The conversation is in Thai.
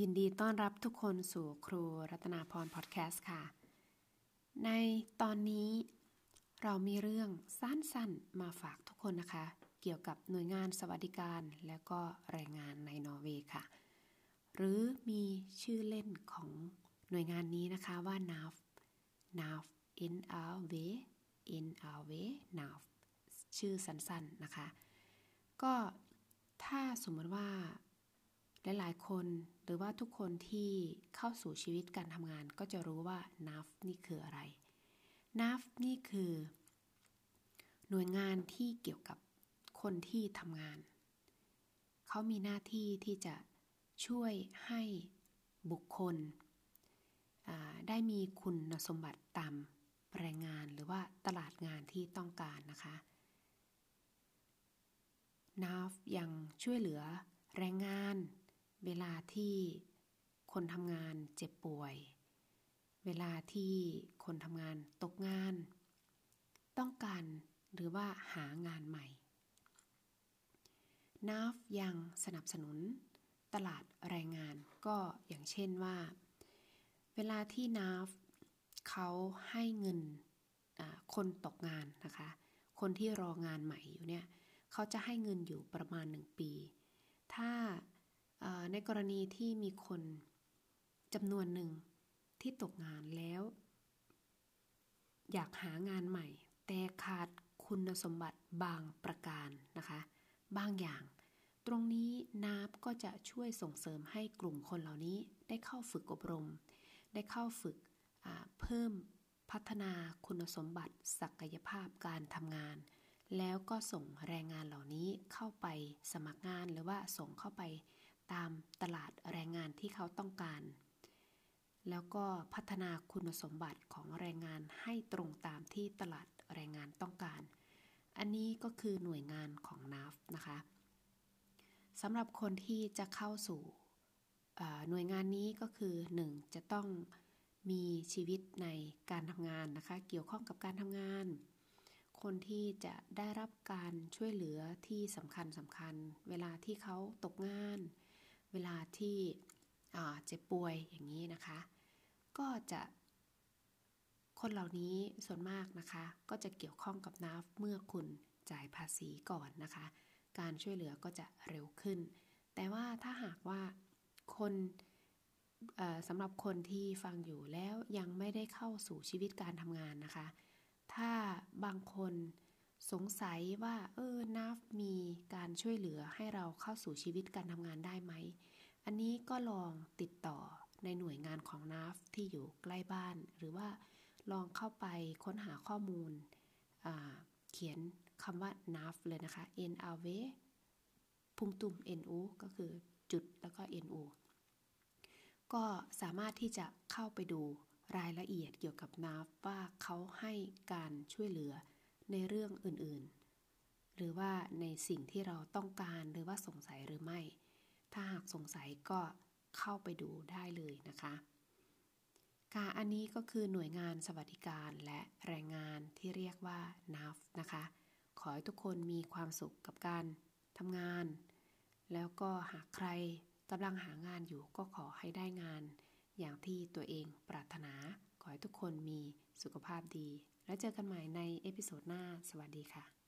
ยินดีต้อนรับทุกคนสู่ครูรัตนาพรพอดแคสต์ค่ะ ในตอนนี้เรามีเรื่องสั้นๆมาฝากทุกคนนะคะ เกี่ยวกับหน่วยงานสวัสดิการและก็แรงงานในนอร์เวย์ค่ะ หรือมีชื่อเล่นของหน่วยงานนี้นะคะว่า NAV NAV N R V N R V NAV ชื่อสั้นๆนะคะ ก็ถ้าสมมติว่า หลายคนหรือว่าทุกคนที่เข้าสู่ชีวิตการทำงานก็จะรู้ว่า NAF นี่คืออะไร NAF นี่คือ หน่วยงานที่เกี่ยวกับคนที่ทำงาน เขามีหน้าที่ที่จะช่วยให้บุคคล ได้มีคุณสมบัติตามแรงงานหรือว่าตลาดงานที่ต้องการนะคะ NAF ยังช่วยเหลือแรงงาน เวลาที่คนทำงานเจ็บป่วย เวลาที่คนทำงานตกงาน ต้องการหรือว่าหางานใหม่ NAF ยังสนับสนุนตลาดแรงงานก็อย่างเช่นว่า เวลาที่ NAF เขาให้เงินคนตกงานนะคะ คนที่รองานใหม่อยู่เนี่ย เขาจะให้เงินอยู่ประมาณหนึ่งปี ถ้า ในกรณีที่มีคนจำนวนหนึ่งที่ตกงานแล้ว อยากหางานใหม่ แต่ขาดคุณสมบัติบางประการนะคะ บางอย่าง ตรงนี้นับก็จะช่วยส่งเสริมให้กลุ่มคนเหล่านี้ได้เข้าฝึกอบรม ได้เข้าฝึกเพิ่มพัฒนาคุณสมบัติศักยภาพการทำงาน แล้วก็ส่งแรงงานเหล่านี้เข้าไปสมัครงานหรือว่าส่งเข้าไป ตามตลาดแรงงานที่เขาต้องการ แล้วก็พัฒนาคุณสมบัติของแรงงานให้ตรงตามที่ตลาดแรงงานต้องการ อันนี้ก็คือหน่วยงานของ NAF นะคะสำหรับคนที่จะเข้าสู่หน่วยงานนี้ก็คือ 1. จะต้องมีชีวิตในการทำงานนะคะ เกี่ยวข้องกับการทำงาน คนที่จะได้รับการช่วยเหลือที่สำคัญสำคัญ เวลาที่เขาตกงาน เวลาที่เจ็บป่วยอย่างนี้นะคะ ก็จะ คนเหล่านี้ส่วนมากนะคะ ก็จะเกี่ยวข้องกับนาฟเมื่อคุณจ่ายภาษีก่อนนะคะ การช่วยเหลือก็จะเร็วขึ้น แต่ว่าถ้าหากว่าคนสำหรับคนที่ฟังอยู่แล้วยังไม่ได้เข้าสู่ชีวิตการทำงานนะคะ ถ้าบางคน สงสัยว่า เออนัฟมีการช่วยเหลือให้เราเข้าสู่ชีวิตการทำงานได้ไหม อันนี้ก็ลองติดต่อในหน่วยงานของนัฟที่อยู่ใกล้บ้าน หรือว่าลองเข้าไปค้นหาข้อมูล เขียนคำว่า NAF เลยนะคะ N R V พุงตุ่ม N U ก็คือจุดแล้วก็ N U ก็สามารถที่จะเข้าไปดูรายละเอียดเกี่ยวกับ NAF ว่าเขาให้การช่วยเหลือ ในเรื่องอื่นๆ หรือว่าในสิ่งที่เราต้องการหรือว่าสงสัยหรือไม่ ถ้าหากสงสัยก็เข้าไปดูได้เลยนะคะค่ะอันนี้ก็คือหน่วยงานสวัสดิการและแรงงานที่เรียกว่า NAF นะคะ ขอให้ทุกคนมีความสุขกับการทำงาน แล้วก็หากใครกำลังหางานอยู่ก็ขอให้ได้งาน อย่างที่ตัวเองปรารถนา ให้ทุกคนมีสุขภาพดี แล้วเจอกันใหม่ในเอพิโซดหน้า สวัสดีค่ะ